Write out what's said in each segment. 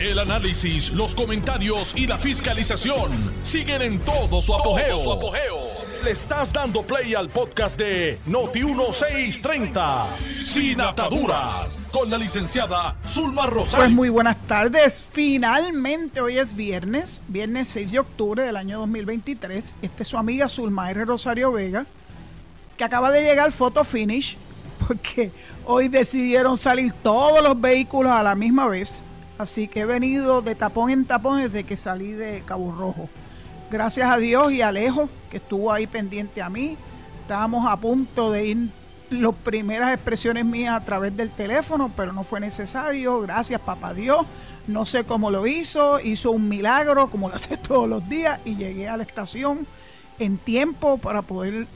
El análisis, los comentarios y la fiscalización siguen en todo su apogeo. Le estás dando play al podcast de Noti1630, Sin Ataduras, con la licenciada Zulma Rosario. Pues muy buenas tardes. Finalmente hoy es viernes, viernes 6 de octubre del año 2023. Esta es su amiga Zulma R. Rosario Vega, que acaba de llegar Photo Finish, porque hoy decidieron salir todos los vehículos a la misma vez. Así que he venido de tapón en tapón desde que salí de Cabo Rojo. Gracias a Dios y a Alejo, que estuvo ahí pendiente a mí. Estábamos a punto de ir las primeras expresiones mías a través del teléfono, pero no fue necesario. Gracias, papá Dios. No sé cómo lo hizo. Hizo un milagro, como lo hace todos los días, y llegué a la estación en tiempo para poder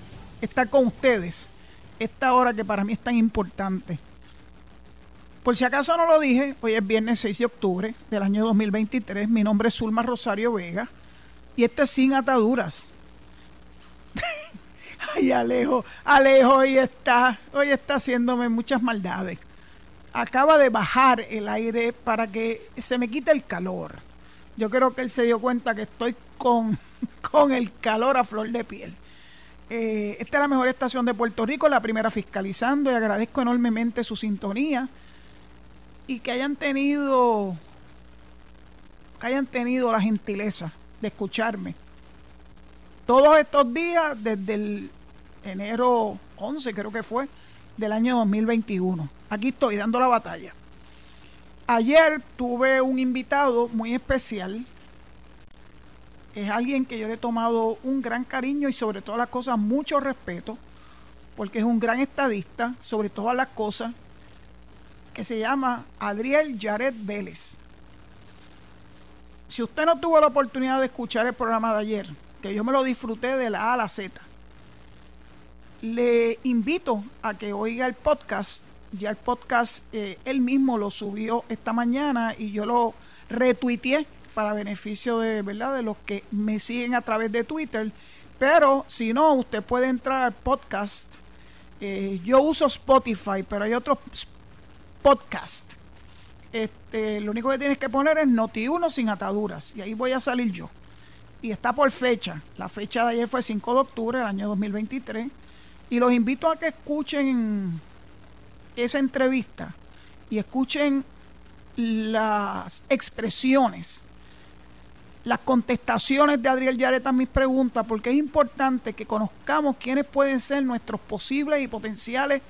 estar con ustedes. Esta hora que para mí es tan importante. Por si acaso no lo dije, hoy es viernes 6 de octubre del año 2023. Mi nombre es Zulma Rosario Vega y este es sin ataduras. Ay, Alejo, Alejo hoy está, hoy está haciéndome muchas maldades. Acaba de bajar el aire para que se me quite el calor. Yo creo que él se dio cuenta que estoy con, con el calor a flor de piel. Eh, esta es la mejor estación de Puerto Rico, la primera fiscalizando y agradezco enormemente su sintonía y que hayan tenido que hayan tenido la gentileza de escucharme. Todos estos días desde el enero 11 creo que fue del año 2021 aquí estoy dando la batalla. Ayer tuve un invitado muy especial. Es alguien que yo le he tomado un gran cariño y sobre todas las cosas mucho respeto, porque es un gran estadista sobre todas las cosas, que se llama Adriel Jared Vélez. Si usted no tuvo la oportunidad de escuchar el programa de ayer, que yo me lo disfruté de la A a la Z, le invito a que oiga el podcast. Ya el podcast eh, él mismo lo subió esta mañana y yo lo retuiteé para beneficio de, ¿verdad? de los que me siguen a través de Twitter. Pero si no, usted puede entrar al podcast. Eh, yo uso Spotify, pero hay otros podcasts. Este, lo único que tienes que poner es Noti1 sin ataduras. Y ahí voy a salir yo. Y está por fecha. La fecha de ayer fue 5 de octubre del año 2023. Y los invito a que escuchen esa entrevista y escuchen las expresiones las contestaciones de Adriel Yaret a mis preguntas, porque es importante que conozcamos quiénes pueden ser nuestros posibles y potenciales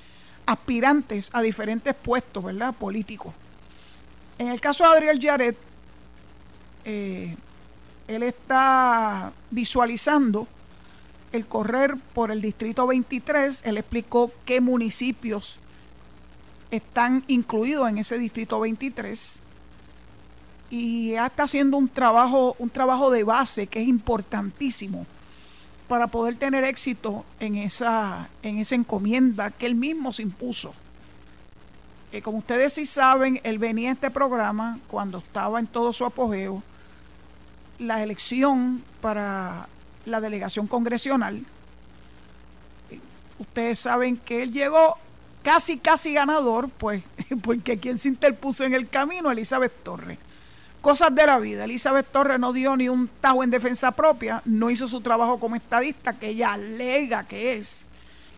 aspirantes a diferentes puestos, ¿verdad? Políticos. En el caso de Adriel Yaret, eh, él está visualizando el correr por el distrito 23. Él explicó qué municipios están incluidos en ese distrito 23 y está haciendo un trabajo, un trabajo de base que es importantísimo para poder tener éxito en esa, en esa encomienda que él mismo se impuso. Eh, como ustedes sí saben, él venía a este programa cuando estaba en todo su apogeo, la elección para la delegación congresional. Ustedes saben que él llegó casi, casi ganador, pues, porque quien se interpuso en el camino, Elizabeth Torres Cosas de la vida. Elizabeth Torres no dio ni un tajo en defensa propia, no hizo su trabajo como estadista, que ella alega que es,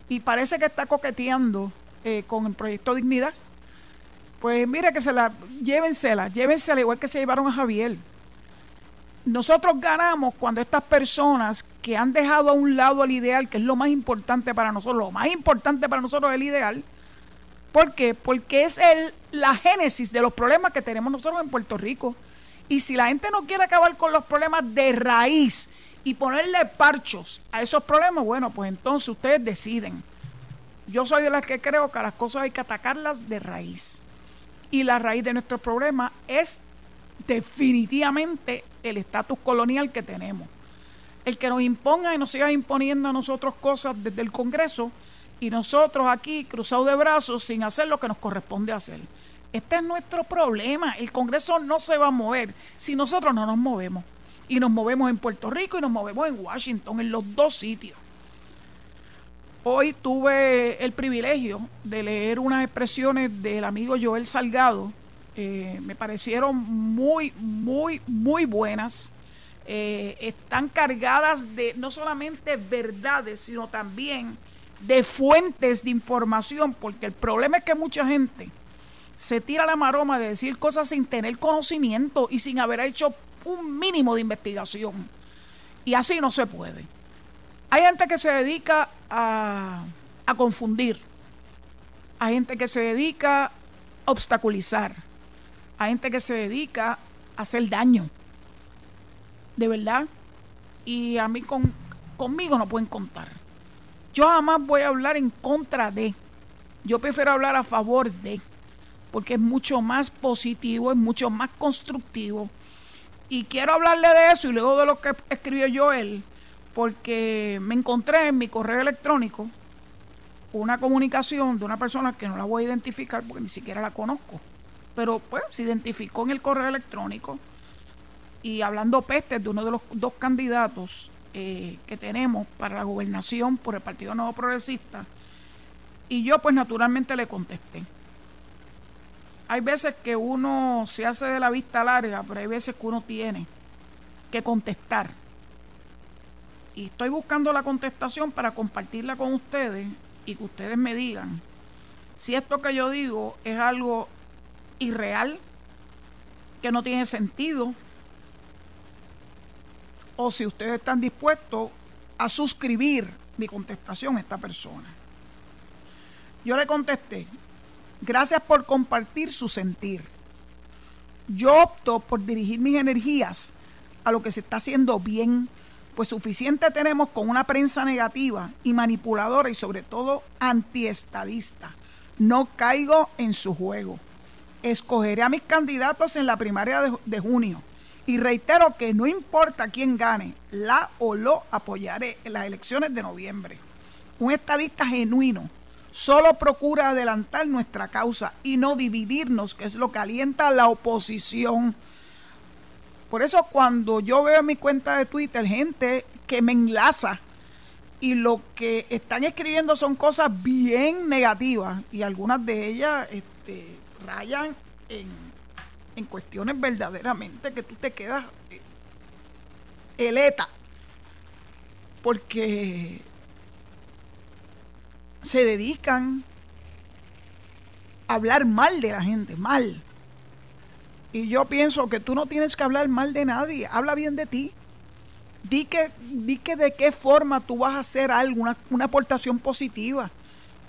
y parece que está coqueteando eh, con el proyecto Dignidad. Pues mire que se la, llévensela, llévensela igual que se llevaron a Javier. Nosotros ganamos cuando estas personas que han dejado a un lado el ideal, que es lo más importante para nosotros, lo más importante para nosotros es el ideal. ¿Por qué? Porque es el, la génesis de los problemas que tenemos nosotros en Puerto Rico. Y si la gente no quiere acabar con los problemas de raíz y ponerle parchos a esos problemas, bueno, pues entonces ustedes deciden. Yo soy de las que creo que las cosas hay que atacarlas de raíz. Y la raíz de nuestro problema es definitivamente el estatus colonial que tenemos. El que nos imponga y nos siga imponiendo a nosotros cosas desde el Congreso y nosotros aquí cruzados de brazos sin hacer lo que nos corresponde hacer. Este es nuestro problema. El Congreso no se va a mover si nosotros no nos movemos. Y nos movemos en Puerto Rico y nos movemos en Washington, en los dos sitios. Hoy tuve el privilegio de leer unas expresiones del amigo Joel Salgado eh, me parecieron muy, muy, muy buenas. Eh, están cargadas de no solamente verdades, sino también de fuentes de información, porque el problema es que mucha gente se tira la maroma de decir cosas sin tener conocimiento y sin haber hecho un mínimo de investigación. Y así no se puede. Hay gente que se dedica a, a confundir. Hay gente que se dedica a obstaculizar. Hay gente que se dedica a hacer daño. De verdad. Y a mí con, conmigo no pueden contar. Yo jamás voy a hablar en contra de. Yo prefiero hablar a favor de. Porque es mucho más positivo, es mucho más constructivo. Y quiero hablarle de eso y luego de lo que escribió Joel, porque me encontré en mi correo electrónico una comunicación de una persona que no la voy a identificar porque ni siquiera la conozco pero pues se identificó en el correo electrónico y hablando pestes de uno de los dos candidatos eh, que tenemos para la gobernación por el Partido Nuevo Progresista, y yo pues naturalmente le contesté. Hay veces que uno se hace de la vista larga, pero hay veces que uno tiene que contestar. Y estoy buscando la contestación para compartirla con ustedes y que ustedes me digan si esto que yo digo es algo irreal, que no tiene sentido, o si ustedes están dispuestos a suscribir mi contestación a esta persona. Yo le contesté, gracias por compartir su sentir. Yo opto por dirigir mis energías a lo que se está haciendo bien, pues suficiente tenemos con una prensa negativa y manipuladora y sobre todo antiestadista. No caigo en su juego escogeré a mis candidatos en la primaria de, junio. Y reitero que no importa quién gane, la o lo apoyaré en las elecciones de noviembre. Un estadista genuino solo procura adelantar nuestra causa y no dividirnos, que es lo que alienta a la oposición. Por eso cuando yo veo en mi cuenta de Twitter gente que me enlaza y lo que están escribiendo son cosas bien negativas y algunas de ellas este, rayan en, en cuestiones verdaderamente que tú te quedas eh, eleta. Porque se dedican a hablar mal de la gente, mal. Y yo pienso que tú no tienes que hablar mal de nadie, habla bien de ti. Di que, di que de qué forma tú vas a hacer algo, una, una aportación positiva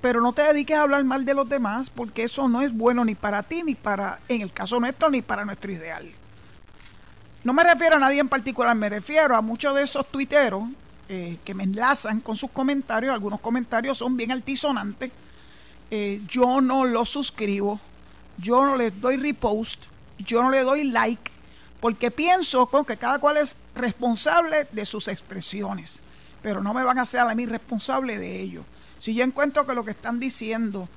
pero no te dediques a hablar mal de los demás porque eso no es bueno ni para ti, ni para, en el caso nuestro, ni para nuestro ideal. No me refiero a nadie en particular, me refiero a muchos de esos tuiteros eh, que me enlazan con sus comentarios. Algunos comentarios son bien altisonantes. Eh, yo no los suscribo, yo no les doy repost, yo no le doy like, porque pienso que cada cual es responsable de sus expresiones, pero no me van a hacer a mí responsable de ello. Si yo encuentro que lo que están diciendo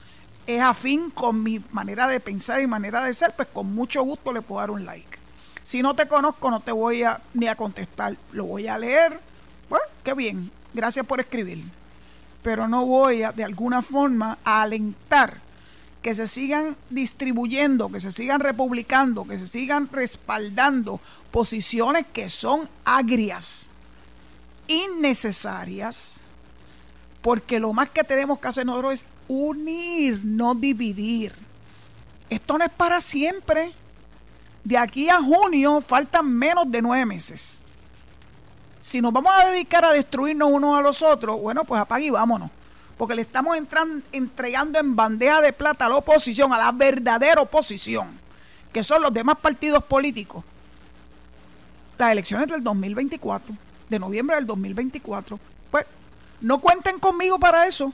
es afín con mi manera de pensar y manera de ser, pues con mucho gusto le puedo dar un like. Si no te conozco, no te voy a ni a contestar. Lo voy a leer. Bueno, qué bien. Gracias por escribir. Pero no voy a, de alguna forma, a alentar que se sigan distribuyendo, que se sigan republicando, que se sigan respaldando posiciones que son agrias, innecesarias, porque lo más que tenemos que hacer nosotros es unir, no dividir. Esto no es para siempre. De aquí a junio faltan menos de nueve meses. Si nos vamos a dedicar a destruirnos unos a los otros, bueno, pues apague y vámonos. Porque le estamos entregando en bandeja de plata a la oposición, a la verdadera oposición, que son los demás partidos políticos. Las elecciones del 2024, de noviembre del 2024, pues no cuenten conmigo para eso,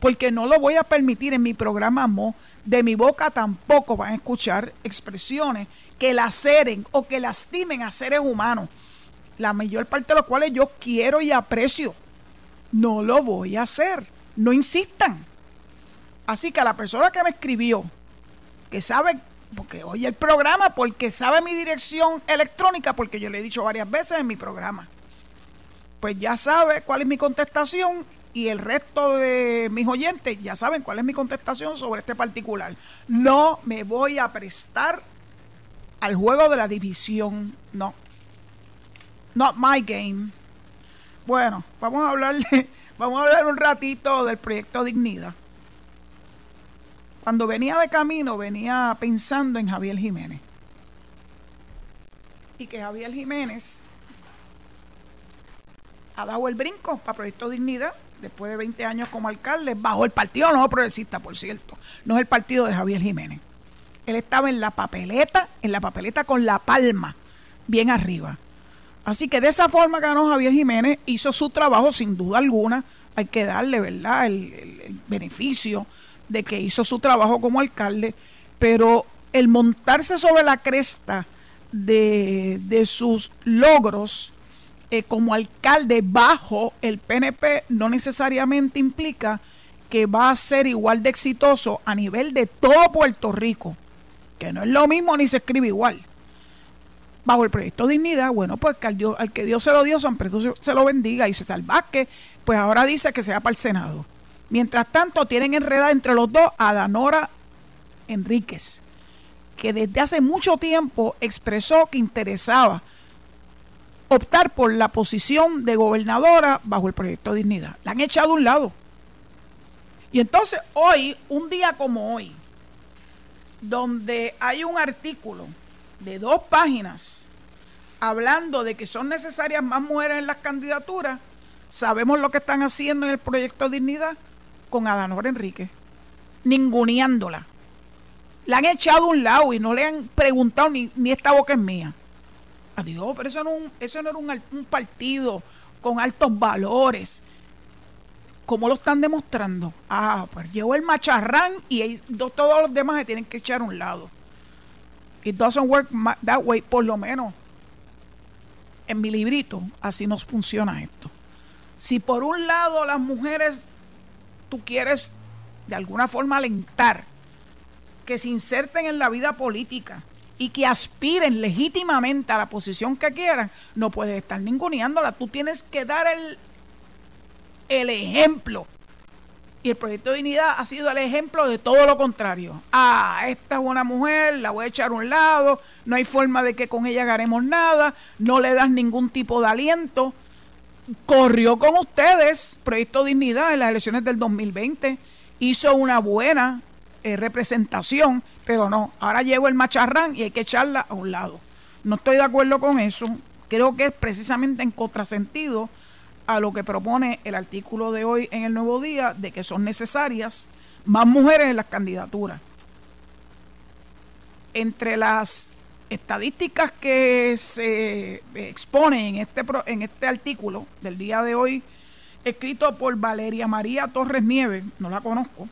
porque no lo voy a permitir en mi programa Mo. De mi boca tampoco van a escuchar expresiones que laceren o que lastimen a seres humanos, la mayor parte de los cuales yo quiero y aprecio. No lo voy a hacer, no insistan. Así que a la persona que me escribió, que sabe, porque oye el programa, porque sabe mi dirección electrónica, porque yo le he dicho varias veces en mi programa pues ya sabe cuál es mi contestación y el resto de mis oyentes ya saben cuál es mi contestación sobre este particular. No me voy a prestar al juego de la división. No. Not my game. Bueno, vamos a hablar, vamos a hablar un ratito del proyecto Dignidad. Cuando venía de camino, venía pensando en Javier Jiménez. Y que Javier Jiménez ha dado el brinco para Proyecto Dignidad después de 20 años como alcalde, bajo el partido no progresista, por cierto, no es el partido de Javier Jiménez. Él estaba en la papeleta, en la papeleta con la palma bien arriba. Así que de esa forma ganó Javier Jiménez, hizo su trabajo sin duda alguna, hay que darle, ¿verdad?, el, beneficio de que hizo su trabajo como alcalde, pero el montarse sobre la cresta de, de sus logros, eh, como alcalde bajo el PNP no necesariamente implica que va a ser igual de exitoso a nivel de todo Puerto Rico, que no es lo mismo ni se escribe igual. Bajo el proyecto Dignidad, bueno, pues al, Dios, al que Dios se lo dio, San Pedro se lo bendiga y se Vázquez, pues ahora dice que sea para el Senado. Mientras tanto, tienen enredada entre los dos a Danora Enríquez, que desde hace mucho tiempo expresó que interesaba optar por la posición de gobernadora bajo el proyecto Dignidad. La han echado a un lado. Y entonces hoy, un día como hoy, donde hay un artículo de dos páginas hablando de que son necesarias más mujeres en las candidaturas, sabemos lo que están haciendo en el proyecto Dignidad con Adanor Enrique, ninguneándola. La han echado a un lado y no le han preguntado ni, esta boca es mía. Adiós, pero eso no, era un, partido con altos valores. ¿Cómo lo están demostrando? Ah, pues llegó el macharrán y todos los demás se tienen que echar a un lado. It doesn't work that way, por lo menos en mi librito, así nos funciona esto. Si por un lado las mujeres tú quieres de alguna forma alentar que se inserten en la vida política, y que aspiren legítimamente a la posición que quieran, no puedes estar ninguneándola. Tú tienes que dar el, el ejemplo. Y el proyecto de dignidad ha sido el ejemplo de todo lo contrario. Ah, esta es una mujer, la voy a echar a un lado, no hay forma de que con ella haremos nada, no le das ningún tipo de aliento. Corrió con ustedes, proyecto de dignidad en las elecciones del 2020, hizo una buena eh, representación, pero no, ahora llegó el macharrán y hay que echarla a un lado. No estoy de acuerdo con eso, creo que es precisamente en contrasentido a lo que propone el artículo de hoy en el Nuevo Día, de que son necesarias más mujeres en las candidaturas. Entre las estadísticas que se exponen en este, en este artículo del día de hoy, escrito por Valeria María Torres Nieves, no la conozco,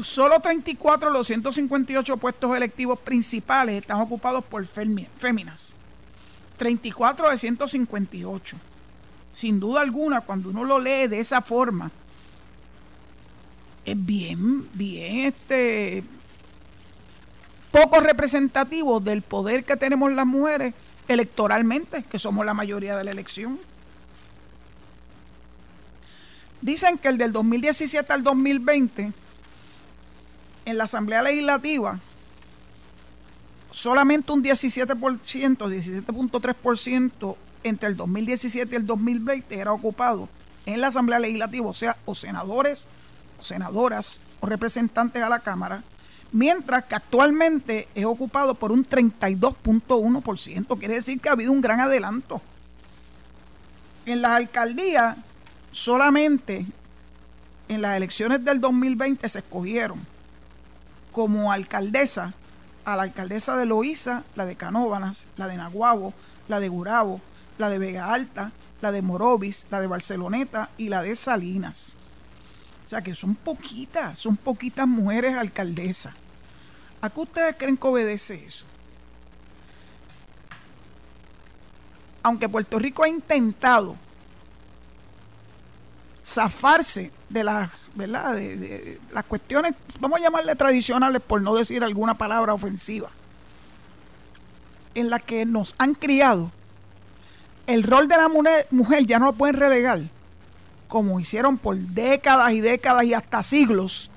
solo 34 de los 158 puestos electivos principales están ocupados por féminas. 34 de 158. Sin duda alguna, cuando uno lo lee de esa forma, es bien, bien, este, poco representativo del poder que tenemos las mujeres electoralmente, que somos la mayoría de la elección. Dicen que el del 2017 al 2020 en la Asamblea Legislativa solamente un 17%, 17.3% entre el 2017 y el 2020 era ocupado en la Asamblea Legislativa, o sea, o senadores, o senadoras, o representantes a la Cámara, mientras que actualmente es ocupado por un 32.1%. Quiere decir que ha habido un gran adelanto. En las alcaldías, solamente en las elecciones del 2020 se escogieron como alcaldesa a la alcaldesa de Loíza, la de Canóvanas, la de Naguabo, la de Gurabo, la de Vega Alta, la de Morovis, la de Barceloneta y la de Salinas. O sea que son poquitas, son poquitas mujeres alcaldesas. ¿A qué ustedes creen que obedece eso? Aunque Puerto Rico ha intentado zafarse de las, ¿verdad? De, las cuestiones, vamos a llamarle tradicionales por no decir alguna palabra ofensiva, en la que nos han criado, el rol de la mujer ya no lo pueden relegar, como hicieron por décadas y décadas y hasta siglos,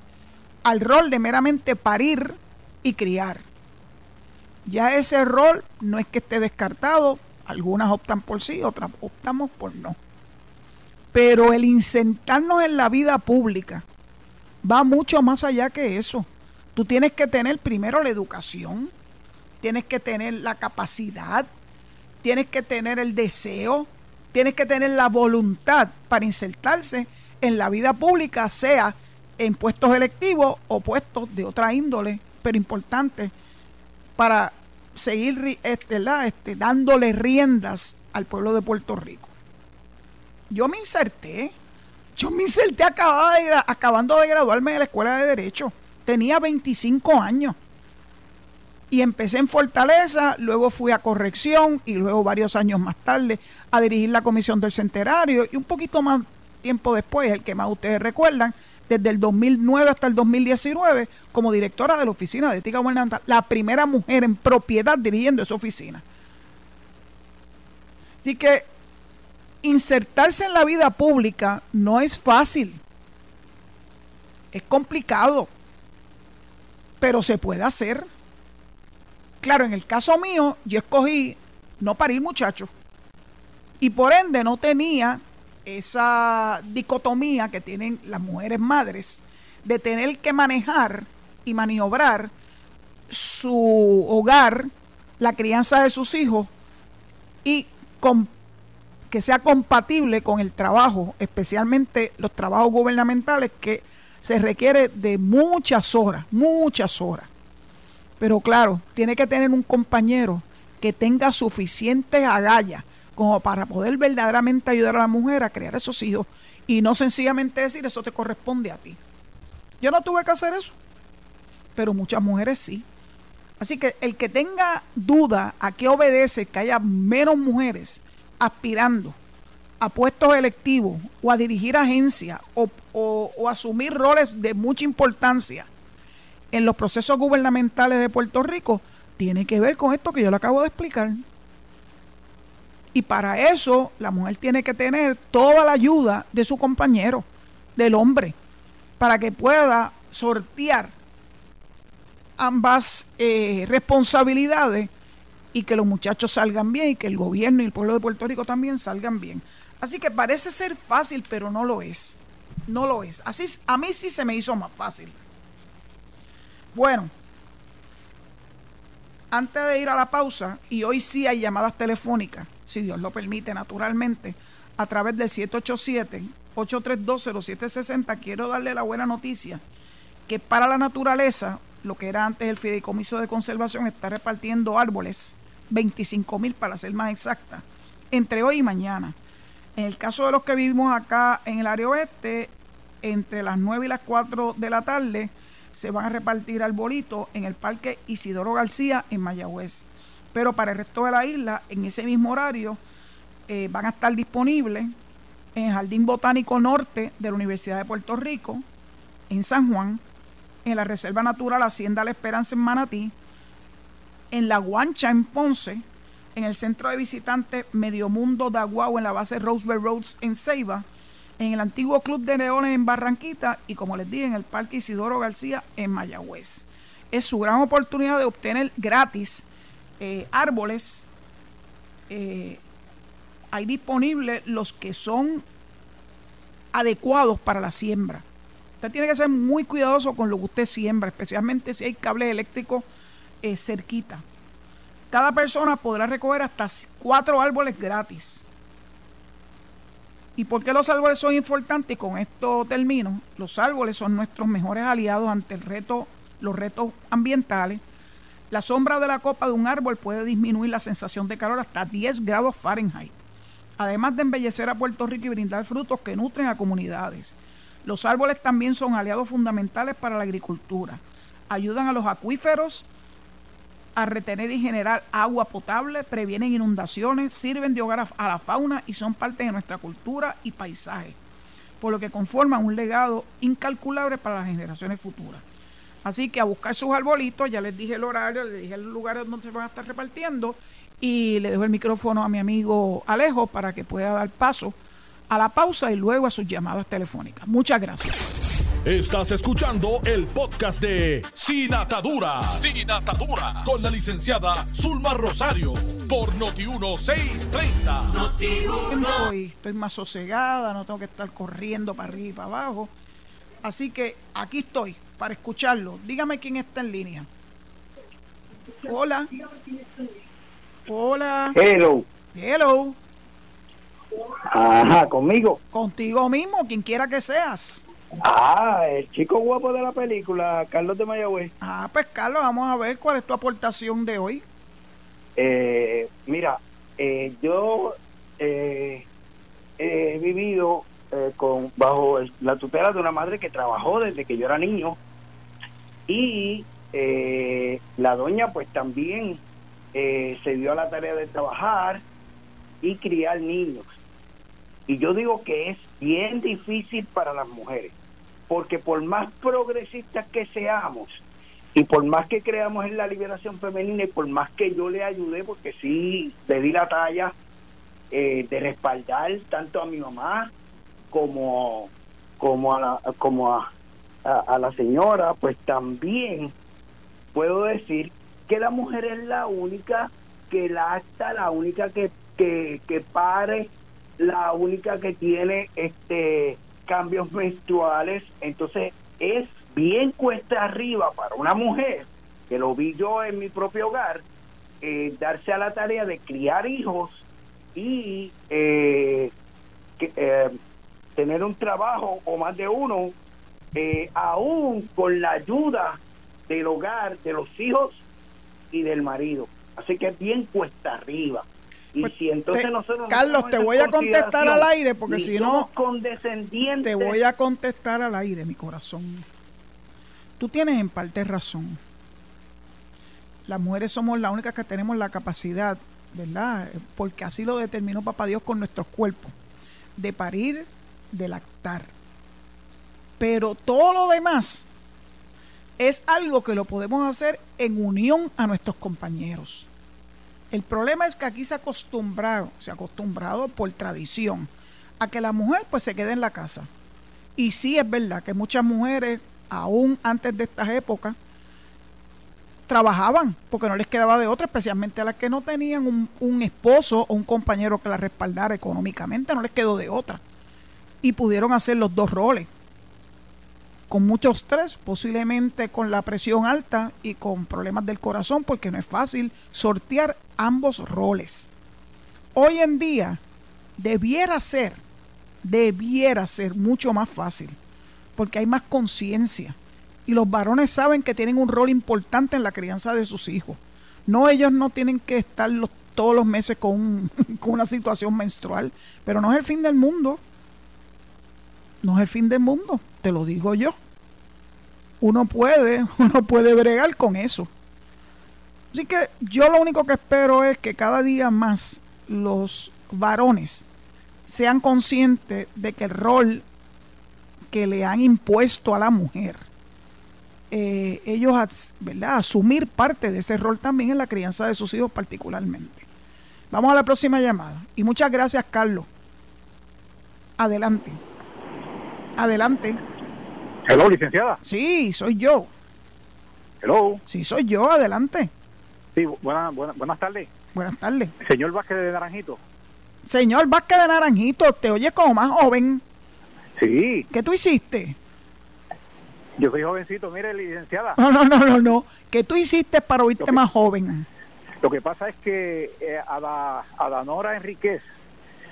al rol de meramente parir y criar. Ya ese rol no es que esté descartado, algunas optan por sí, otras optamos por no. Pero el insertarnos en la vida pública va mucho más allá que eso. Tú tienes que tener primero la educación, tienes que tener la capacidad, tienes que tener el deseo, tienes que tener la voluntad para insertarse en la vida pública, sea en puestos electivos o puestos de otra índole, pero importante para seguir este, este, dándole riendas al pueblo de Puerto Rico. Yo me inserté, yo me inserté acabando de graduarme de la Escuela de Derecho. Tenía 25 años. Y empecé en Fortaleza, luego fui a Corrección y luego varios años más tarde a dirigir la Comisión del Centenario y un poquito más tiempo después, el que más ustedes recuerdan, desde el 2009 hasta el 2019 como directora de la Oficina de Ética Gubernamental, la primera mujer en propiedad dirigiendo esa oficina. Así que insertarse en la vida pública no es fácil, es complicado, pero se puede hacer. Claro, en el caso mío, yo escogí no parir muchachos y por ende no tenía esa dicotomía que tienen las mujeres madres de tener que manejar y maniobrar su hogar, la crianza de sus hijos y que sea compatible con el trabajo, especialmente los trabajos gubernamentales que se requiere de muchas horas, muchas horas. Pero claro, tiene que tener un compañero que tenga suficientes agallas como para poder verdaderamente ayudar a la mujer a crear esos hijos y no sencillamente decir eso te corresponde a ti. Yo no tuve que hacer eso, pero muchas mujeres sí. Así que el que tenga duda a qué obedece que haya menos mujeres aspirando a puestos electivos o a dirigir agencias o, o asumir roles de mucha importancia en los procesos gubernamentales de Puerto Rico, tiene que ver con esto que yo le acabo de explicar. Y para eso la mujer tiene que tener toda la ayuda de su compañero, del hombre, para que pueda sortear ambas eh, responsabilidades y que los muchachos salgan bien y que el gobierno y el pueblo de Puerto Rico también salgan bien. Así que parece ser fácil, pero no lo es. No lo es. Así a mí sí se me hizo más fácil. Bueno, antes de ir a la pausa, y hoy sí hay llamadas telefónicas, si Dios lo permite, naturalmente, a través del 787-832-0760, quiero darle la buena noticia que para la naturaleza, lo que era antes el fideicomiso de conservación, está repartiendo árboles, 25 mil para ser más exacta, entre hoy y mañana. En el caso de los que vivimos acá en el área oeste, entre las 9 y las 4 de la tarde, se van a repartir arbolitos en el Parque Isidoro García en Mayagüez. Pero para el resto de la isla, en ese mismo horario, eh, van a estar disponibles en el Jardín Botánico Norte de la Universidad de Puerto Rico, en San Juan, en la Reserva Natural Hacienda La Esperanza en Manatí, en La Guancha en Ponce, en el Centro de Visitantes Medio Mundo de Aguao en la base Roosevelt Roads en Ceiba, en el antiguo Club de Leones en Barranquita y como les dije en el Parque Isidoro García en Mayagüez. Es su gran oportunidad de obtener gratis eh, árboles. Eh, hay disponibles los que son adecuados para la siembra. Usted tiene que ser muy cuidadoso con lo que usted siembra, especialmente si hay cables eléctricos eh, cerquita. Cada persona podrá recoger hasta cuatro árboles gratis. ¿Y por qué los árboles son importantes? Y con esto termino. Los árboles son nuestros mejores aliados ante el reto, los retos ambientales. La sombra de la copa de un árbol puede disminuir la sensación de calor hasta 10 grados Fahrenheit, además de embellecer a Puerto Rico y brindar frutos que nutren a comunidades. Los árboles también son aliados fundamentales para la agricultura. Ayudan a los acuíferos a retener y generar agua potable, previenen inundaciones, sirven de hogar a, la fauna y son parte de nuestra cultura y paisaje, por lo que conforman un legado incalculable para las generaciones futuras. Así que a buscar sus arbolitos, ya les dije el horario, les dije el lugar donde se van a estar repartiendo y le dejo el micrófono a mi amigo Alejo para que pueda dar paso a la pausa y luego a sus llamadas telefónicas. Muchas gracias. Estás escuchando el podcast de Sin Atadura. Sin Atadura. Con la licenciada Zulma Rosario. Por Noti1630. Estoy, estoy más sosegada, no tengo que estar corriendo para arriba y para abajo. Así que aquí estoy para escucharlo. Dígame quién está en línea. Hola. Hola. Hello. Hello. Ajá, conmigo. Contigo mismo, quien quiera que seas. Ah, el chico guapo de la película, Carlos de Mayagüez. Ah, pues Carlos, vamos a ver cuál es tu aportación de hoy. Eh, mira, eh, yo eh, he vivido eh, con bajo la tutela de una madre que trabajó desde que yo era niño y eh, la doña pues también eh, se dio a la tarea de trabajar y criar niños. Y yo digo que es bien difícil para las mujeres, porque por más progresistas que seamos y por más que creamos en la liberación femenina y por más que yo le ayudé, porque sí le di la talla eh, de respaldar tanto a mi mamá como, como, a, la, como a, a- la señora, pues también puedo decir que la mujer es la única que lacta, la única que, que, que pare, la única que tiene este cambios menstruales. Entonces es bien cuesta arriba para una mujer, que lo vi yo en mi propio hogar, eh, darse a la tarea de criar hijos y eh, eh, tener un trabajo o más de uno, eh, aún con la ayuda del hogar, de los hijos y del marido. Así que es bien cuesta arriba. Y Pues, si entonces te- nosotros no Carlos, te voy a contestar al aire, porque si no, condescendientes, Te voy a contestar al aire, mi corazón. Tú tienes en parte razón. Las mujeres somos las únicas que tenemos la capacidad, ¿verdad? Porque así lo determinó Papá Dios con nuestros cuerpos, de parir, de lactar. Pero todo lo demás es algo que lo podemos hacer en unión a nuestros compañeros. El problema es que aquí se ha acostumbrado, se ha acostumbrado por tradición, a que la mujer pues se quede en la casa. Y sí es verdad que muchas mujeres, aún antes de estas épocas, trabajaban porque no les quedaba de otra, especialmente a las que no tenían un, un esposo o un compañero que las respaldara económicamente, no les quedó de otra. Y pudieron hacer los dos roles. Con mucho estrés, posiblemente con la presión alta y con problemas del corazón, porque no es fácil sortear ambos roles. Hoy en día debiera ser, debiera ser mucho más fácil, porque hay más conciencia y los varones saben que tienen un rol importante en la crianza de sus hijos. No, ellos no tienen que estar todos los meses con, con una situación menstrual, pero no es el fin del mundo. No es el fin del mundo, te lo digo yo. Uno puede, uno puede bregar con eso. Así que yo lo único que espero es que cada día más los varones sean conscientes de que el rol que le han impuesto a la mujer, eh, ellos ¿verdad? asumir parte de ese rol también en la crianza de sus hijos particularmente. Vamos a la próxima llamada. Y muchas gracias, Carlos. Adelante. Adelante. Hello, licenciada. Sí, soy yo. Hello. Sí, soy yo. Adelante. Sí, buena, buena- buenas tardes. Buenas tardes. Señor Vázquez de Naranjito. Señor Vázquez de Naranjito, te oyes como más joven. Sí, ¿Qué tú hiciste? yo soy jovencito. Mire, licenciada, No, no, no, no, no. ¿Qué tú hiciste para oírte que- más joven? lo que pasa es que eh, a, da, a Danora Enríquez,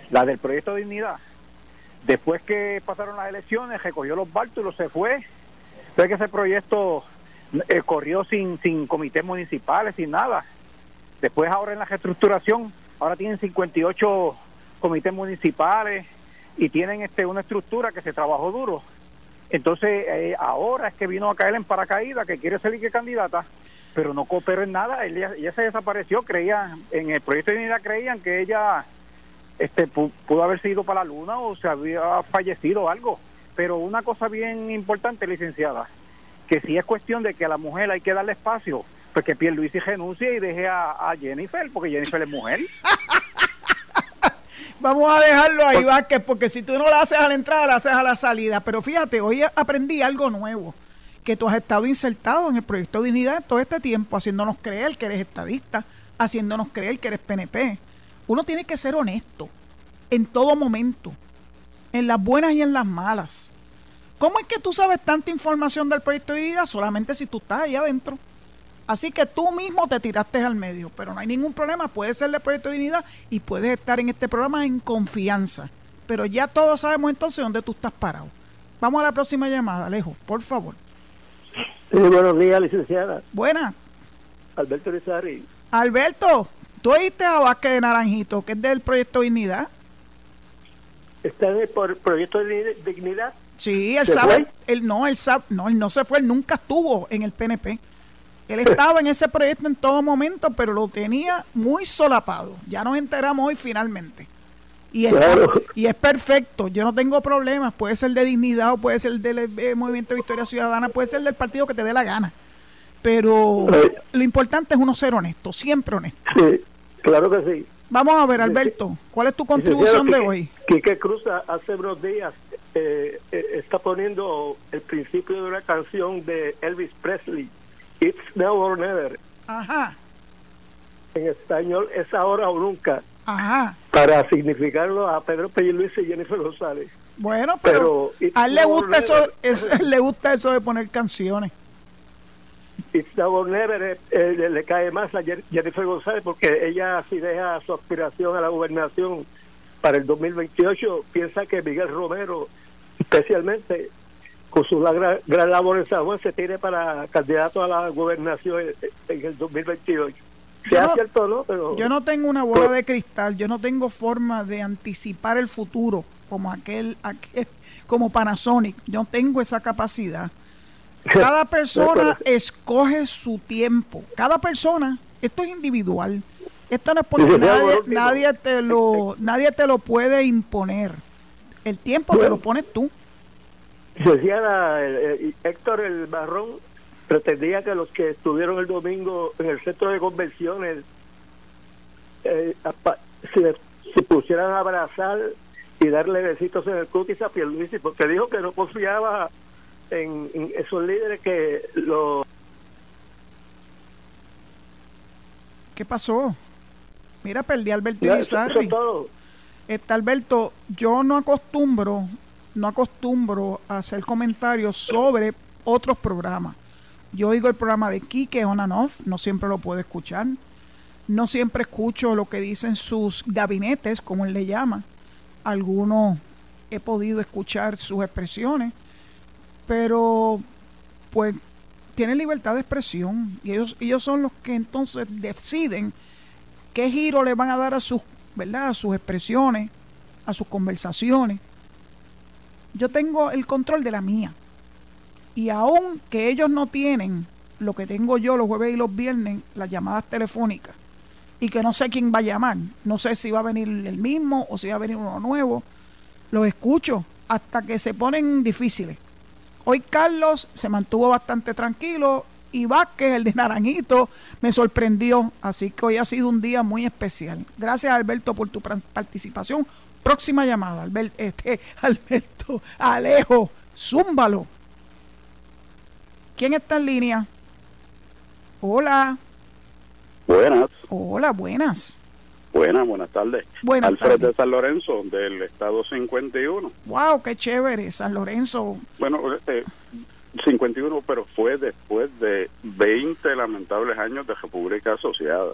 la del Proyecto Dignidad, después que pasaron las elecciones, recogió los bártulos, se fue. Sé que ese proyecto eh, corrió sin, sin comités municipales, sin nada. Después ahora en la reestructuración, ahora tienen 58 comités municipales y tienen este una estructura que se trabajó duro. Entonces eh, ahora es que vino a caer en paracaídas, que quiere y que candidata, pero no cooperó en nada. Ella, ella se desapareció, creían, en el proyecto de unidad creían que ella este pu- pudo haber sido para la luna o se había fallecido o algo. Pero una cosa bien importante, licenciada, que si es cuestión de que a la mujer hay que darle espacio, pues que Pierluisi renuncie y deje a, a Jennifer, porque Jennifer es mujer. Vamos a dejarlo ahí, Vázquez, porque si tú no la haces a la entrada, la haces a la salida. Pero fíjate, hoy aprendí algo nuevo, que tú has estado insertado en el proyecto de Dignidad todo este tiempo, haciéndonos creer que eres estadista, haciéndonos creer que eres PNP. Uno tiene que ser honesto en todo momento, en las buenas y en las malas. ¿Cómo es que tú sabes tanta información del proyecto de Dignidad? Solamente si tú estás ahí adentro. Así que tú mismo te tiraste al medio, pero no hay ningún problema, puedes ser del proyecto de dignidad y puedes estar en este programa en confianza. Pero ya todos sabemos entonces dónde tú estás parado. Vamos a la próxima llamada, Alejo, por favor. Sí, buenos días, licenciada. Buena. Alberto Rizarri. Alberto, ¿tú oíste a Vázquez de Naranjito, que es del proyecto dignidad? ¿Está en el proyecto de dignidad? Sí, él sabe, él no, él sabe, no, él no se fue, él nunca estuvo en el PNP. Él estaba en ese proyecto en todo momento, pero lo tenía muy solapado. Ya nos enteramos hoy finalmente. Y es, y es perfecto, yo no tengo problemas, puede ser de dignidad o puede ser del eh, Movimiento de Victoria Ciudadana, puede ser del partido que te dé la gana. Pero lo importante es uno ser honesto, siempre honesto. Sí, claro que sí. Vamos a ver, Alberto, ¿cuál es tu contribución de hoy? Quique Cruz hace unos días eh, eh, está poniendo el principio de una canción de Elvis Presley It's now or never. Ajá. En español es ahora o nunca. Ajá. Para significarlo a Pedro Luis y Jennifer González. Bueno, pero, a él le gusta eso, le gusta eso de poner canciones. It's now or never eh, eh, le, cae más a Jennifer González porque ella si deja su aspiración a la gobernación para el 2028 piensa que Miguel Romero especialmente con su gran, labor en San Juan se tiene para candidato a la gobernación en, el 2028. Sea no, cierto no, pero... Yo no tengo una bola de cristal, yo no tengo forma de anticipar el futuro como aquel, aquel como Panasonic, yo tengo esa capacidad. Cada persona escoge su tiempo, cada persona, esto es individual, esto no es porque nadie, nadie, te lo, nadie te lo puede imponer, el tiempo te lo pones tú. Decía Héctor el Barrón pretendía que los que estuvieron el domingo en el centro de convenciones eh, se, pusieran a abrazar y darle besitos en el cutis a Pierluisi porque dijo que no confiaba en, esos líderes que lo ¿Qué pasó? Mira, perdí a Alberto Está Alberto, yo no acostumbro no acostumbro a hacer comentarios sobre otros programas. Yo oigo el programa de Kike On and Off, no siempre lo puedo escuchar. No siempre escucho lo que dicen sus gabinetes, como él le llama. Algunos he podido escuchar sus expresiones, pero pues tienen libertad de expresión y ellos, ellos son los que entonces deciden qué giro le van a dar a sus, ¿verdad? a sus expresiones, a sus conversaciones yo tengo el control de la mía. Y aun que ellos no tienen lo que tengo yo los jueves y los viernes, las llamadas telefónicas, y que no sé quién va a llamar, no sé si va a venir el mismo o si va a venir uno nuevo, los escucho hasta que se ponen difíciles. Hoy Carlos se mantuvo bastante tranquilo y Vázquez, el de Naranjito, me sorprendió. Así que hoy ha sido un día muy especial. Gracias Alberto por tu participación. Próxima llamada, Albert, este, Alberto, Alejo, zúmbalo. ¿Quién está en línea? Hola. Buenas. Hola, buenas. Buenas, buenas tardes. Buenas Alfred de San Lorenzo, del estado 51. Wow, qué chévere, San Lorenzo. Bueno, eh, 51, pero fue después de 20 lamentables años de República Asociada.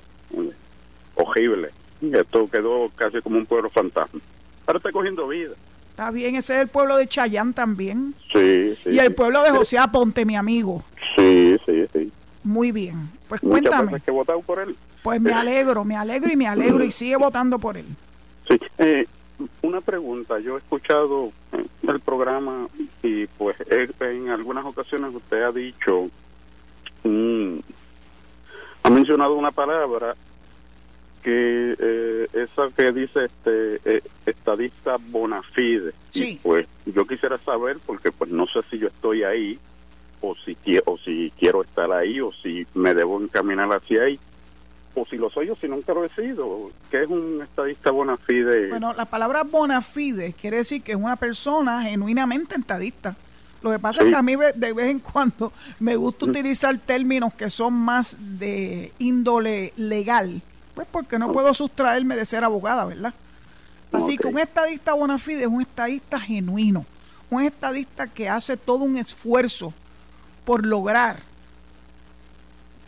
Horrible. Esto quedó casi como un pueblo fantasma. Ahora está cogiendo vida. Está bien, ese es el pueblo de Chayán también. Sí, sí. Y el pueblo de José Aponte, mi amigo. Sí, sí, sí. Muy bien. Pues cuéntame. que votado por él. Pues me alegro, me alegro y me alegro y sigue votando por él. Sí. Eh, una pregunta. Yo he escuchado el programa y pues en algunas ocasiones usted ha dicho, mm, ha mencionado una palabra que eh, esa que dice este eh, estadista bona fide sí. pues yo quisiera saber porque pues no sé si yo estoy ahí o si o si quiero estar ahí o si me debo encaminar hacia ahí o si lo soy o si nunca lo he sido. ¿Qué es un estadista bona fide? Bueno, la palabra bona fide quiere decir que es una persona genuinamente estadista. Lo que pasa es que a mí de vez en cuando me gusta utilizar términos que son más de índole legal, pues porque no puedo sustraerme de ser abogada, ¿verdad? Así que un estadista bona fide es un estadista genuino, un estadista que hace todo un esfuerzo por lograr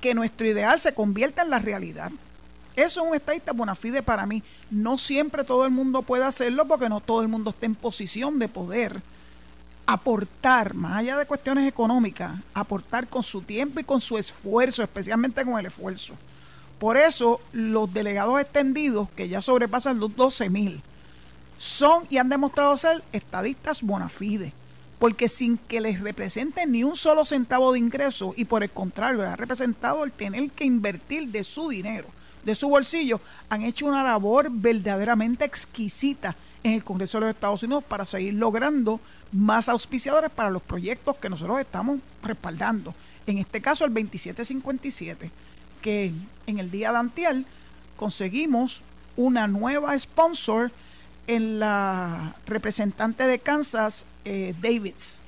que nuestro ideal se convierta en la realidad. Eso es un estadista bona fide para mí. No siempre todo el mundo puede hacerlo porque no todo el mundo está en posición de poder aportar, más allá de cuestiones económicas, aportar con su tiempo y con su esfuerzo, especialmente con el esfuerzo. Por eso los delegados extendidos, que ya sobrepasan los 12 mil, son y han demostrado ser estadistas bona fide porque sin que les represente ni un solo centavo de ingreso y por el contrario, les ha representado el tener que invertir de su dinero, de su bolsillo, han hecho una labor verdaderamente exquisita en el Congreso de los Estados Unidos para seguir logrando más auspiciadores para los proyectos que nosotros estamos respaldando. En este caso, el 2757, que en el día de Antiel conseguimos una nueva sponsor en la representante de Kansas, eh, Davids.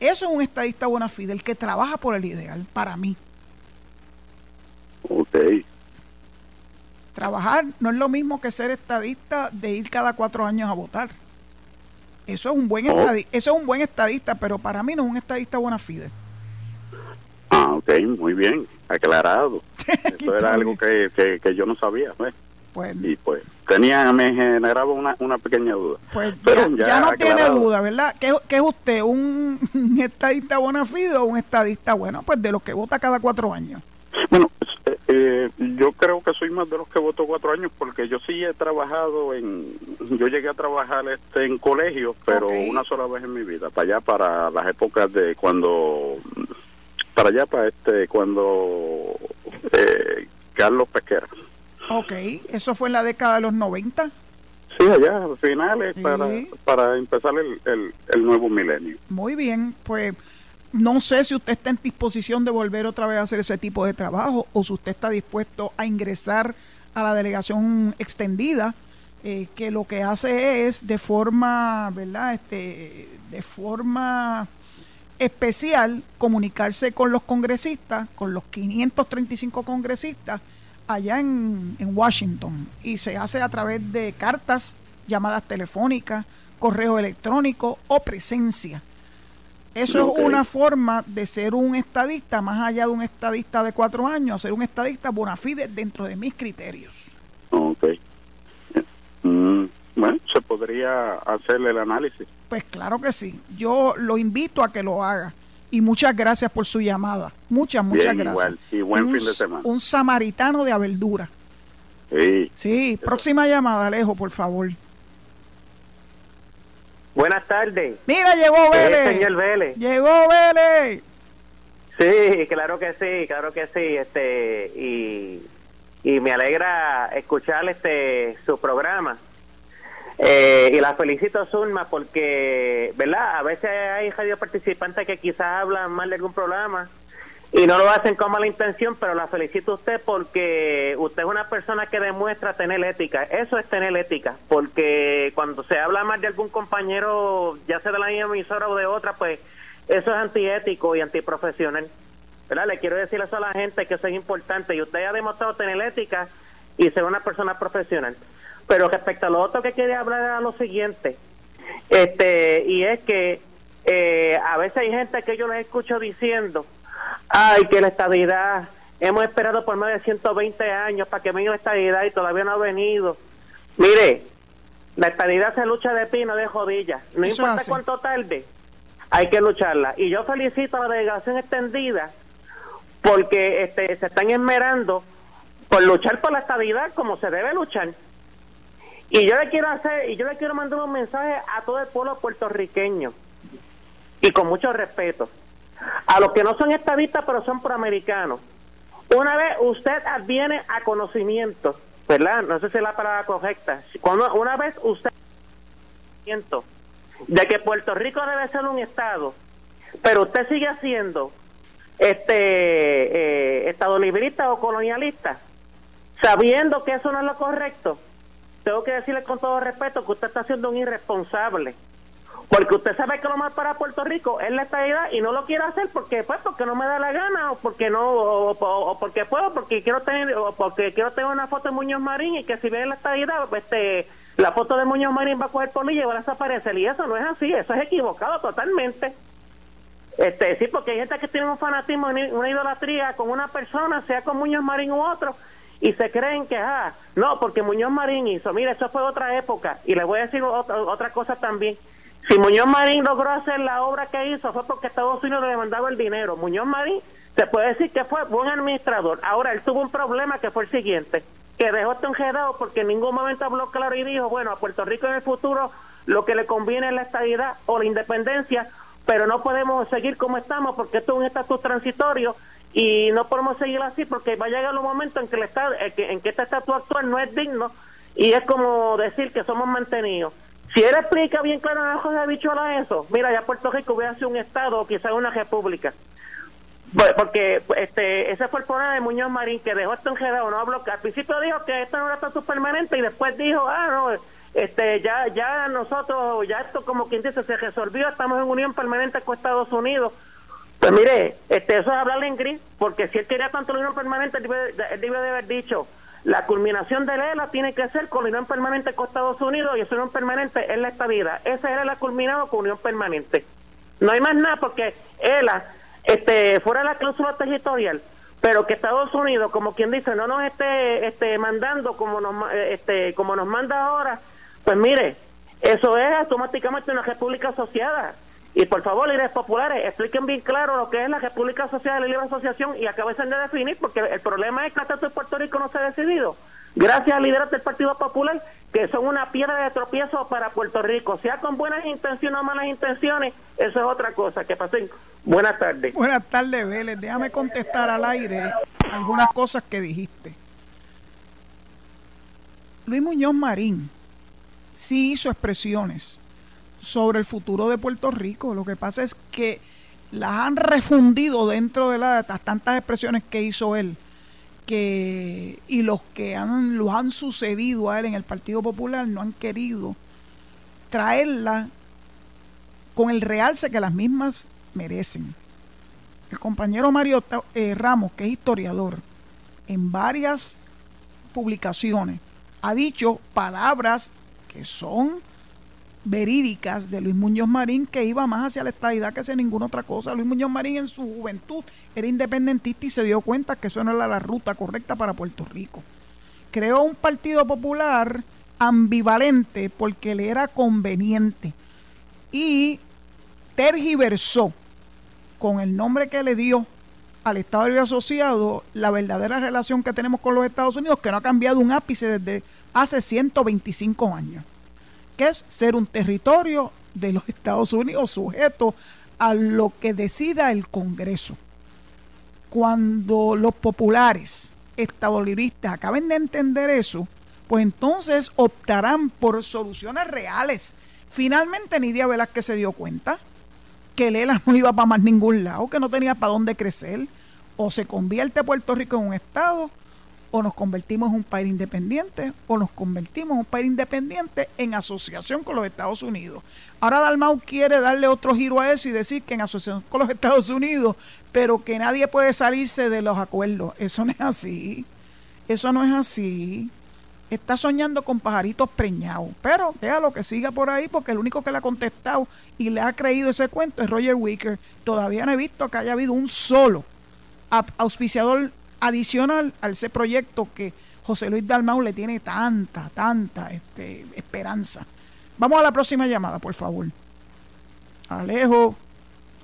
Eso es un estadista bona fide, el que trabaja por el ideal, para mí. Ok. Trabajar no es lo mismo que ser estadista de ir cada cuatro años a votar. Eso es un buen, oh. eso es un buen estadista, pero para mí no es un estadista bona fide. Ah, ok, muy bien, aclarado. Eso era algo que, que, yo no sabía. ¿ves? Pues, y pues tenía, me generaba una, una pequeña duda. Pues ya, no tiene duda, ¿verdad? ¿Qué, es usted? ¿Un estadista bona fide o un estadista bueno? Pues de los que vota cada cuatro años. Bueno, eh, eh, yo creo que soy más de los que voto cuatro años porque yo sí he trabajado en, yo llegué a trabajar este en colegio, pero una sola vez en mi vida, para allá para las épocas de cuando, para allá para este cuando eh, Carlos Pesquera. Ok, eso fue en la década de los 90. Sí, allá, finales, para, para empezar el, el, nuevo milenio. Muy bien, pues no sé si usted está en disposición de volver otra vez a hacer ese tipo de trabajo o si usted está dispuesto a ingresar a la delegación extendida, eh, que lo que hace es de forma, ¿verdad? Este, de forma especial comunicarse con los congresistas, con los 535 congresistas allá en, Washington y se hace a través de cartas, llamadas telefónicas, correo electrónico o presencia. Eso es una forma de ser un estadista, más allá de un estadista de cuatro años, ser un estadista bona fide dentro de mis criterios. Ok. Mm, bueno, se podría hacerle el análisis. Pues claro que sí. Yo lo invito a que lo haga y muchas gracias por su llamada. Muchas, muchas gracias. Y buen un, fin de semana. Un samaritano de Abeldura. Sí. Sí, próxima llamada, Alejo, por favor. Buenas tardes. Mira, llegó Vélez. señor Vélez. Llegó Vélez. Sí, claro que sí, claro que sí. Este, y, y me alegra escuchar este su programa. Eh, y la felicito, Zulma, porque, ¿verdad? A veces hay radio participantes que quizás hablan mal de algún programa y no lo hacen con mala intención, pero la felicito a usted porque usted es una persona que demuestra tener ética. Eso es tener ética, porque cuando se habla mal de algún compañero, ya sea de la misma emisora o de otra, pues eso es antiético y antiprofesional. ¿verdad? Le quiero decir eso a la gente que eso es importante y usted ha demostrado tener ética y ser una persona profesional. Pero respecto a lo otro que quería hablar era lo siguiente, este, y es que eh, a veces hay gente que yo les escucho diciendo, ay, que la estabilidad, hemos esperado por más de 120 años para que venga la estabilidad y todavía no ha venido. Mire, la estabilidad se lucha de pino de jodilla, no importa cuánto tarde, hay que lucharla. Y yo felicito a la delegación extendida porque este, se están esmerando por luchar por la estabilidad como se debe luchar. Y yo le quiero hacer, y yo le quiero mandar un mensaje a todo el pueblo puertorriqueño, y con mucho respeto, a los que no son estadistas pero son proamericanos. Una vez usted viene a conocimiento, ¿verdad? No sé si es la palabra correcta. Cuando una vez usted de que Puerto Rico debe ser un estado, pero usted sigue siendo este eh, estado librista o colonialista, sabiendo que eso no es lo correcto, tengo que decirle con todo respeto que usted está siendo un irresponsable. Porque usted sabe que lo más para Puerto Rico es la estabilidad y no lo quiere hacer porque pues porque no me da la gana o porque no o, porque puedo porque quiero tener o porque quiero tener una foto de Muñoz Marín y que si ve la estabilidad este la foto de Muñoz Marín va a coger polilla y va a desaparecer y eso no es así, eso es equivocado totalmente. Este, sí, porque hay gente que tiene un fanatismo, una idolatría con una persona, sea con Muñoz Marín u otro, y se creen que, ah, no, porque Muñoz Marín hizo, mire, eso fue otra época, y le voy a decir otra, otra cosa también. Si Muñoz Marín logró hacer la obra que hizo fue porque Estados Unidos le mandaba el dinero. Muñoz Marín se puede decir que fue buen administrador. Ahora él tuvo un problema que fue el siguiente, que dejó esto enredado porque en ningún momento habló claro y dijo, bueno, a Puerto Rico en el futuro lo que le conviene es la estabilidad o la independencia, pero no podemos seguir como estamos porque esto es un estatus transitorio y no podemos seguir así porque va a llegar un momento en que, el estado, en que este estatus actual no es digno y es como decir que somos mantenidos. Si él explica bien claro ojos de bichola eso, mira, ya Puerto Rico hubiera sido un estado o quizás una república. Porque este ese fue el problema de Muñoz Marín, que dejó esto enredado, no habló, al principio dijo que esto no era estatus permanente y después dijo, ah, no, este ya ya nosotros, ya esto como quien dice, se resolvió, estamos en unión permanente con Estados Unidos. Pues mire, este eso es hablarle en gris, porque si él quería tanto la unión permanente, él debe de haber dicho, la culminación de ELA tiene que ser con unión permanente con Estados Unidos y esa unión permanente es la estabilidad. Esa era la culminado con unión permanente. No hay más nada porque ELA, este, fuera la cláusula territorial, pero que Estados Unidos, como quien dice, no nos esté este, mandando como nos, este, como nos manda ahora, pues mire, eso es automáticamente una república asociada. Y por favor, líderes populares, expliquen bien claro lo que es la República Social de Libre Asociación y acaben de definir, porque el problema es que el de Puerto Rico no se ha decidido. Gracias a líderes del Partido Popular, que son una piedra de tropiezo para Puerto Rico, sea con buenas intenciones o malas intenciones, eso es otra cosa. Que pasen. Buenas tardes. Buenas tardes, Vélez. Déjame contestar al aire algunas cosas que dijiste. Luis Muñoz Marín sí hizo expresiones sobre el futuro de Puerto Rico. Lo que pasa es que las han refundido dentro de las tantas expresiones que hizo él que y los que han los han sucedido a él en el Partido Popular no han querido traerla con el realce que las mismas merecen. El compañero Mario eh, Ramos, que es historiador, en varias publicaciones ha dicho palabras que son verídicas de Luis Muñoz Marín que iba más hacia la estabilidad que hacia ninguna otra cosa. Luis Muñoz Marín en su juventud era independentista y se dio cuenta que eso no era la ruta correcta para Puerto Rico. Creó un partido popular ambivalente porque le era conveniente y tergiversó con el nombre que le dio al Estado Libre Asociado la verdadera relación que tenemos con los Estados Unidos, que no ha cambiado un ápice desde hace 125 años que es ser un territorio de los Estados Unidos sujeto a lo que decida el Congreso. Cuando los populares estadounidenses acaben de entender eso, pues entonces optarán por soluciones reales. Finalmente Nidia Velázquez se dio cuenta que Lela no iba para más ningún lado, que no tenía para dónde crecer. O se convierte Puerto Rico en un estado o nos convertimos en un país independiente o nos convertimos en un país independiente en asociación con los Estados Unidos. Ahora Dalmau quiere darle otro giro a eso y decir que en asociación con los Estados Unidos, pero que nadie puede salirse de los acuerdos. Eso no es así. Eso no es así. Está soñando con pajaritos preñados. Pero déjalo que siga por ahí porque el único que le ha contestado y le ha creído ese cuento es Roger Wicker. Todavía no he visto que haya habido un solo auspiciador adicional a ese proyecto que José Luis Dalmau le tiene tanta, tanta este, esperanza. Vamos a la próxima llamada, por favor. Alejo.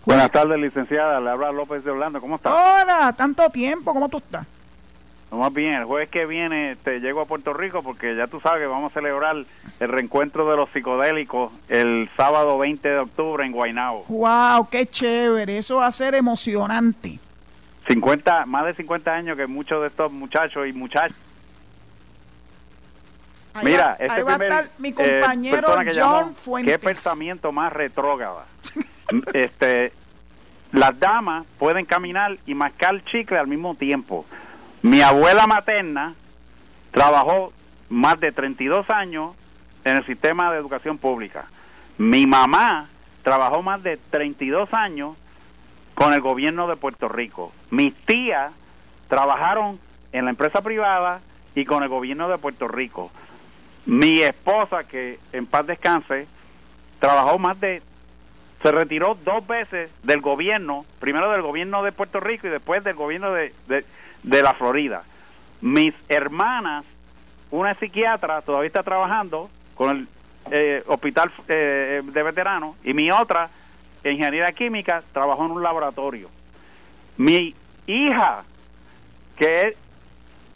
Buenas tardes, licenciada. Le habla López de Orlando. ¿Cómo está? Hola, tanto tiempo. ¿Cómo tú estás? Más bien, el jueves que viene te llego a Puerto Rico porque ya tú sabes que vamos a celebrar el reencuentro de los psicodélicos el sábado 20 de octubre en Guaynabo. ¡Wow! ¡Qué chévere! Eso va a ser emocionante. 50, más de 50 años que muchos de estos muchachos y muchachas Mira, este va a estar mi eh, compañero John Fuentes. Qué pensamiento más retrógrada. este, las damas pueden caminar y mascar chicle al mismo tiempo. Mi abuela materna trabajó más de 32 años en el sistema de educación pública. Mi mamá trabajó más de 32 años con el gobierno de Puerto Rico. Mis tías trabajaron en la empresa privada y con el gobierno de Puerto Rico. Mi esposa, que en paz descanse, trabajó más de se retiró dos veces del gobierno, primero del gobierno de Puerto Rico y después del gobierno de, de, la Florida. Mis hermanas, una es psiquiatra, todavía está trabajando con el eh, hospital eh, de veteranos, y mi otra, ingeniera química, trabajó en un laboratorio. Mi hija, que,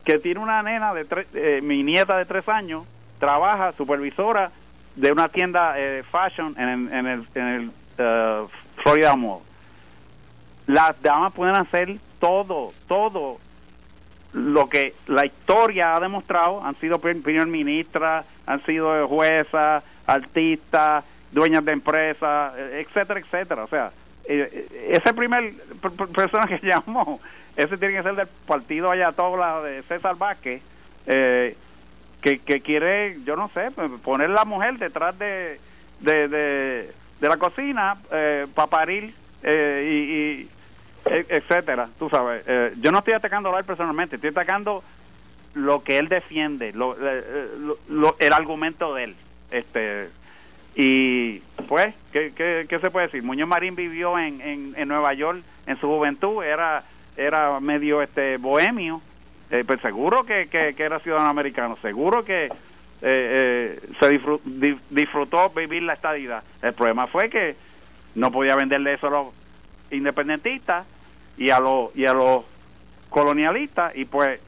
que tiene una nena, de eh, mi nieta de tres años, trabaja supervisora de una tienda fashion en, en el, en el uh, Florida Mall. Las damas pueden hacer todo, todo lo que la historia ha demostrado. Han sido primer ministra, han sido juezas, artistas, dueñas de empresas, etcétera, etcétera. O sea, eh, eh, ese primer persona que llamó, ese tiene que ser del partido Ayatollah de César Vázquez, eh, que, que quiere, yo no sé, poner la mujer detrás de, de de la cocina eh, para parir eh, y, e, etcétera, tú sabes. Eh, yo no estoy atacando a él personalmente, estoy atacando lo que él defiende, lo, el argumento de él. este Y pues, ¿qué, qué, se puede decir? Muñoz Marín vivió en, en, en Nueva York en su juventud, era era medio este bohemio, eh, pues seguro que, que, que era ciudadano americano, seguro que eh, eh, se disfrutó, vivir la estadidad. El problema fue que no podía venderle eso a los independentistas y a los y a los colonialistas y pues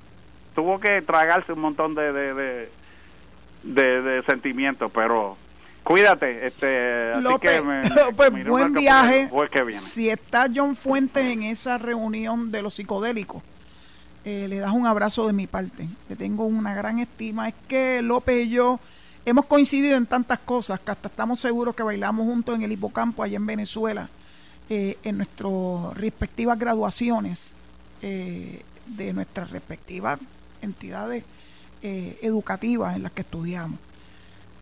tuvo que tragarse un montón de de, de, sentimientos, pero cuídate, este, así que buen viaje. Si está John Fuentes en esa reunión de los psicodélicos, eh, le das un abrazo de mi parte. Le tengo una gran estima. Es que López y yo hemos coincidido en tantas cosas que hasta estamos seguros que bailamos juntos en el hipocampo allá en Venezuela, eh, en nuestras respectivas graduaciones eh, de nuestras respectivas entidades educativas en las que estudiamos.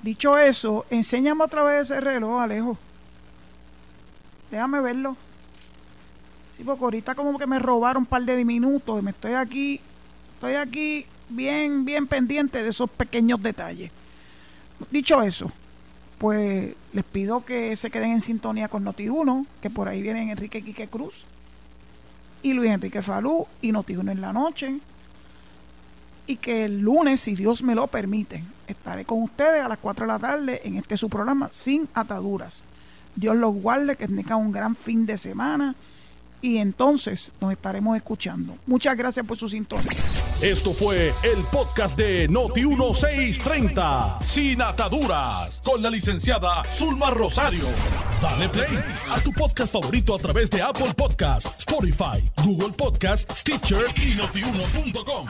Dicho eso, enséñame otra vez ese reloj, Alejo. Déjame verlo. Sí, porque ahorita como que me robaron un par de minutos me estoy aquí, estoy aquí bien, bien pendiente de esos pequeños detalles. Dicho eso, pues les pido que se queden en sintonía con Noti1, que por ahí vienen Enrique Quique Cruz y Luis Enrique Falú y Noti1 en la noche. Y que el lunes, si Dios me lo permite, estaré con ustedes a las 4 de la tarde en este su programa Sin Ataduras. Dios los guarde, que tengan un gran fin de semana y entonces nos estaremos escuchando. Muchas gracias por su sintonía. Esto fue el podcast de Noti 1630, sin ataduras, con la licenciada Zulma Rosario. Dale play a tu podcast favorito a través de Apple Podcasts, Spotify, Google Podcasts, Stitcher y notiuno.com.